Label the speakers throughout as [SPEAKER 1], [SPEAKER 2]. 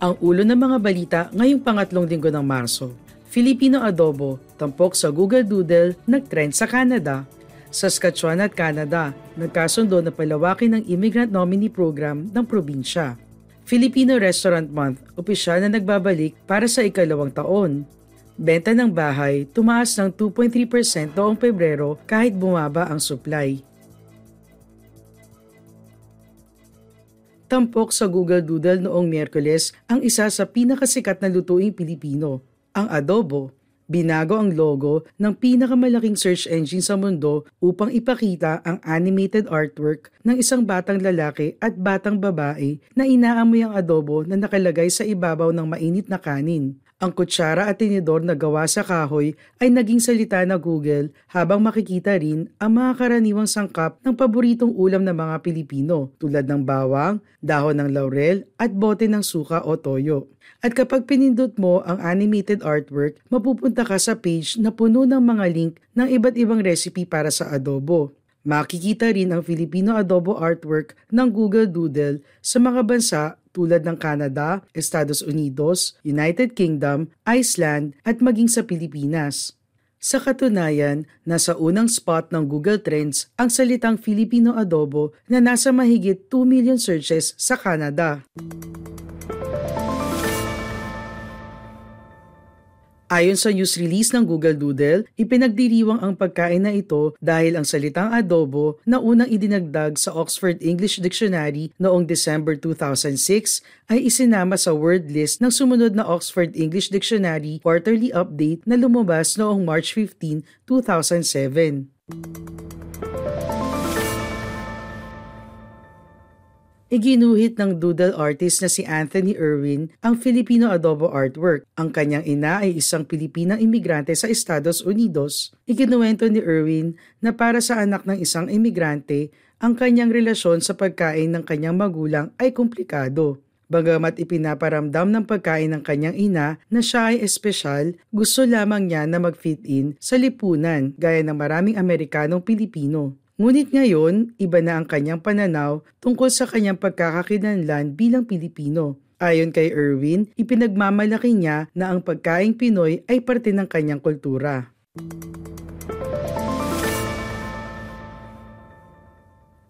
[SPEAKER 1] Ang ulo ng mga balita ngayong pangatlong linggo ng Marso. Filipino adobo, tampok sa Google Doodle, nagtrend sa Canada. Saskatchewan at Canada, nagkasundo na palawakin ng Immigrant Nominee Program ng probinsya. Filipino Restaurant Month, opisyal na nagbabalik para sa ikalawang taon. Benta ng bahay, tumaas ng 2.3% noong Pebrero kahit bumaba ang supply. Tampok sa Google Doodle noong Miyerkules ang isa sa pinakasikat na lutuing Pilipino, ang adobo. Binago ang logo ng pinakamalaking search engine sa mundo upang ipakita ang animated artwork ng isang batang lalaki at batang babae na inaamoy ang adobo na nakalagay sa ibabaw ng mainit na kanin. Ang kutsara at tinidor na gawa sa kahoy ay naging salita na Google habang makikita rin ang mga karaniwang sangkap ng paboritong ulam ng mga Pilipino tulad ng bawang, dahon ng laurel at bote ng suka o toyo. At kapag pinindot mo ang animated artwork, mapupunta ka sa page na puno ng mga link ng iba't ibang recipe para sa adobo. Makikita rin ang Filipino adobo artwork ng Google Doodle sa mga bansa tulad ng Canada, Estados Unidos, United Kingdom, Iceland at maging sa Pilipinas. Sa katunayan, nasa unang spot ng Google Trends ang salitang Filipino adobo na nasa mahigit 2 million searches sa Canada. Ayon sa news release ng Google Doodle, ipinagdiriwang ang pagkain na ito dahil ang salitang adobo na unang idinagdag sa Oxford English Dictionary noong December 2006 ay isinama sa word list ng sumunod na Oxford English Dictionary quarterly update na lumabas noong March 15, 2007. Iginuhit ng doodle artist na si Anthony Irwin ang Filipino adobo artwork. Ang kanyang ina ay isang Pilipinang imigrante sa Estados Unidos. Ikinuwento ni Irwin na para sa anak ng isang imigrante, ang kanyang relasyon sa pagkain ng kanyang magulang ay komplikado. Bagamat ipinaparamdam ng pagkain ng kanyang ina na siya ay espesyal, gusto lamang niya na mag-fit in sa lipunan gaya ng maraming Amerikanong Pilipino. Ngunit ngayon, iba na ang kanyang pananaw tungkol sa kanyang pagkakakinanlan bilang Pilipino. Ayon kay Erwin, ipinagmamalaki niya na ang pagkaing Pinoy ay parte ng kanyang kultura.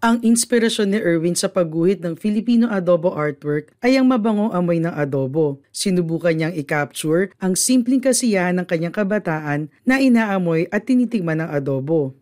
[SPEAKER 1] Ang inspirasyon ni Erwin sa pagguhit ng Filipino adobo artwork ay ang mabangong amoy ng adobo. Sinubukan niyang i-capture ang simpleng kasiyahan ng kanyang kabataan na inaamoy at tinitigman ng adobo.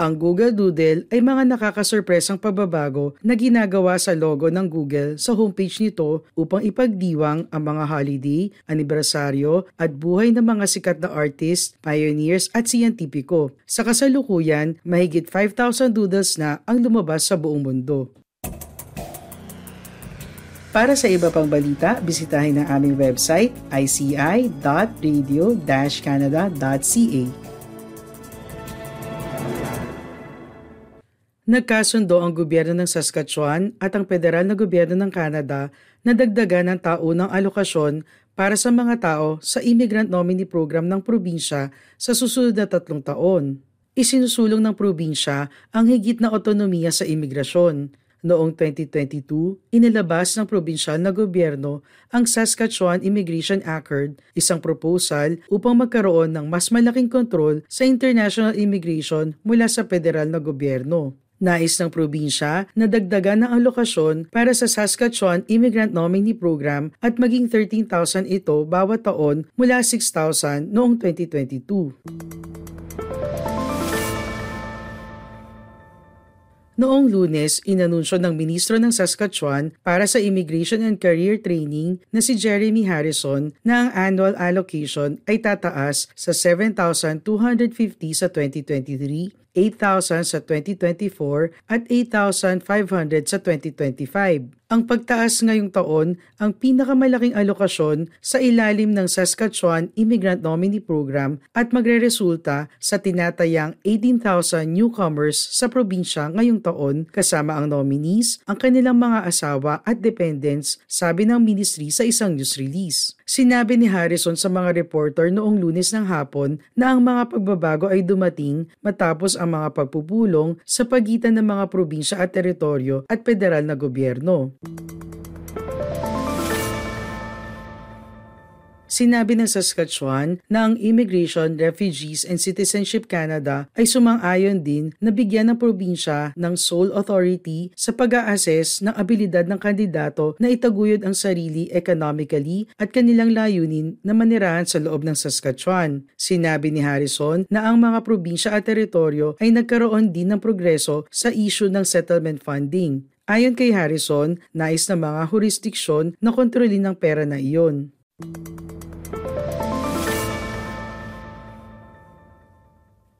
[SPEAKER 1] Ang Google Doodle ay mga nakakasurpresang pababago na ginagawa sa logo ng Google sa homepage nito upang ipagdiwang ang mga holiday, anibersaryo at buhay ng mga sikat na artist, pioneers at siyentipiko. Sa kasalukuyan, mahigit 5,000 doodles na ang lumabas sa buong mundo. Para sa iba pang balita, bisitahin ang aming website ici.radio-canada.ca. Nagkasundo ang gobyerno ng Saskatchewan at ang federal na gobyerno ng Canada na dagdagan ng taunang alokasyon para sa mga tao sa Immigrant Nominee Program ng probinsya sa susunod na tatlong taon. Isinusulong ng probinsya ang higit na otonomiya sa imigrasyon. Noong 2022, inilabas ng probinsyal na gobyerno ang Saskatchewan Immigration Accord, isang proposal upang magkaroon ng mas malaking kontrol sa international immigration mula sa federal na gobyerno. Nais ng probinsya na dagdagan ng alokasyon para sa Saskatchewan Immigrant Nominee Program at maging 13,000 ito bawat taon mula 6,000 noong 2022. Noong lunes, inanunsyo ng Ministro ng Saskatchewan para sa Immigration and Career Training na si Jeremy Harrison na ang annual allocation ay tataas sa 7,250 sa 2023 8,000 sa 2024 at 8,500 sa 2025. Ang pagtaas ngayong taon ang pinakamalaking alokasyon sa ilalim ng Saskatchewan Immigrant Nominee Program at magreresulta sa tinatayang 18,000 newcomers sa probinsya ngayong taon kasama ang nominees, ang kanilang mga asawa at dependents, sabi ng ministry sa isang news release. Sinabi ni Harrison sa mga reporter noong lunes ng hapon na ang mga pagbabago ay dumating matapos ang mga pagpupulong sa pagitan ng mga probinsya at teritoryo at federal na gobyerno. Sinabi ng Saskatchewan na ang Immigration, Refugees and Citizenship Canada ay sumang-ayon din na bigyan ng probinsya ng sole authority sa pag-a-assess ng abilidad ng kandidato na itaguyod ang sarili economically at kanilang layunin na manirahan sa loob ng Saskatchewan. Sinabi ni Harrison na ang mga probinsya at teritoryo ay nagkaroon din ng progreso sa issue ng settlement funding. Ayon kay Harrison, nais ng mga jurisdiksyon na kontrolin ng pera na iyon.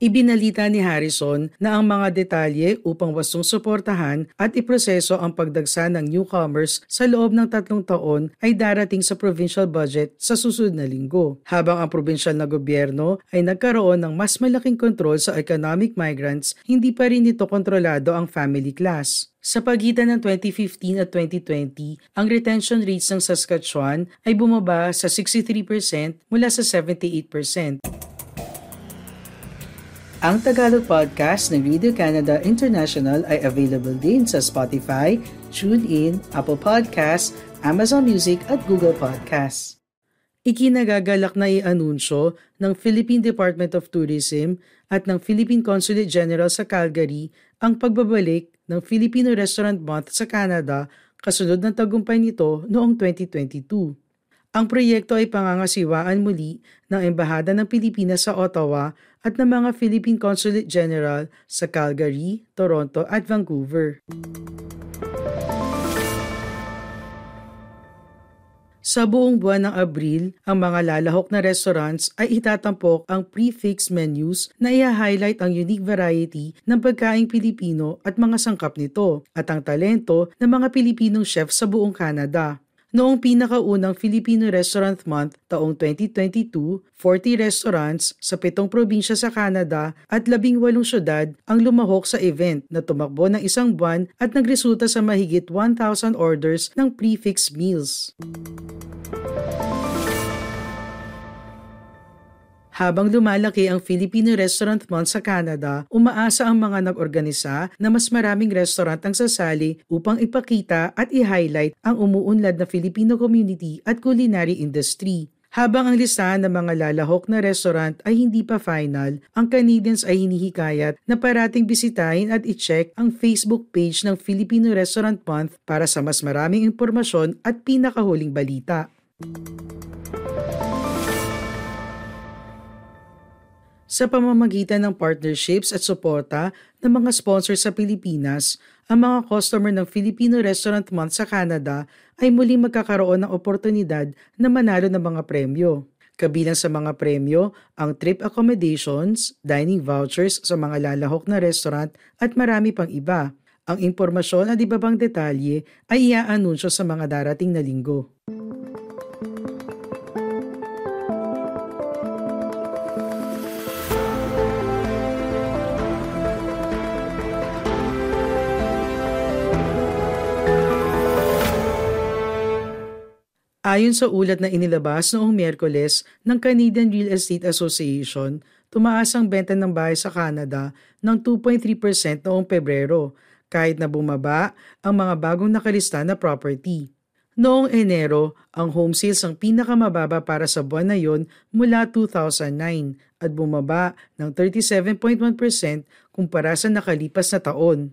[SPEAKER 1] Ibinalita ni Harrison na ang mga detalye upang wastong suportahan at iproseso ang pagdagsa ng newcomers sa loob ng tatlong taon ay darating sa provincial budget sa susunod na linggo, habang ang provincial na gobyerno ay nagkaroon ng mas malaking kontrol sa economic migrants, hindi pa rin ito kontrolado ang family class. Sa pagitan ng 2015 at 2020, ang retention rates ng Saskatchewan ay bumaba sa 63% mula sa 78%. Ang Tagalog podcast ng Radio Canada International ay available din sa Spotify, TuneIn, Apple Podcasts, Amazon Music at Google Podcasts. Ikinagagalak na i-anunsyo ng Philippine Department of Tourism at ng Philippine Consulate General sa Calgary ang pagbabalik ng Filipino Restaurant Month sa Canada kasunod ng tagumpay nito noong 2022. Ang proyekto ay pangangasiwaan muli ng Embahada ng Pilipinas sa Ottawa at ng mga Philippine Consulate General sa Calgary, Toronto at Vancouver. Sa buong buwan ng Abril, ang mga lalahok na restaurants ay itatampok ang prefix menus na i-highlight ang unique variety ng pagkaing Pilipino at mga sangkap nito at ang talento ng mga Pilipinong chef sa buong Canada. Noong pinakaunang Filipino Restaurant Month taong 2022, 40 restaurants sa pitong probinsya sa Canada at labing walong syudad ang lumahok sa event na tumakbo ng isang buwan at nagresulta sa mahigit 1,000 orders ng prefix meals. Habang lumalaki ang Filipino Restaurant Month sa Canada, umaasa ang mga nag-organisa na mas maraming restaurant ang sasali upang ipakita at i-highlight ang umuunlad na Filipino community at culinary industry. Habang ang listahan ng mga lalahok na restaurant ay hindi pa final, ang Canadians ay hinihikayat na parating bisitahin at i-check ang Facebook page ng Filipino Restaurant Month para sa mas maraming impormasyon at pinakahuling balita. Sa pamamagitan ng partnerships at suporta ng mga sponsor sa Pilipinas, ang mga customer ng Filipino Restaurant Month sa Canada ay muling magkakaroon ng oportunidad na manalo ng mga premyo. Kabilang sa mga premyo ang trip accommodations, dining vouchers sa mga lalahok na restaurant at marami pang iba. Ang impormasyon at iba pang detalye ay iaanunsyo sa mga darating na linggo. Ayon sa ulat na inilabas noong Miyerkules ng Canadian Real Estate Association, tumaas ang benta ng bahay sa Canada ng 2.3% noong Pebrero, kahit na bumaba ang mga bagong nakalista na property. Noong Enero, ang home sales ang pinakamababa para sa buwan na yon mula 2009 at bumaba ng 37.1% kumpara sa nakalipas na taon.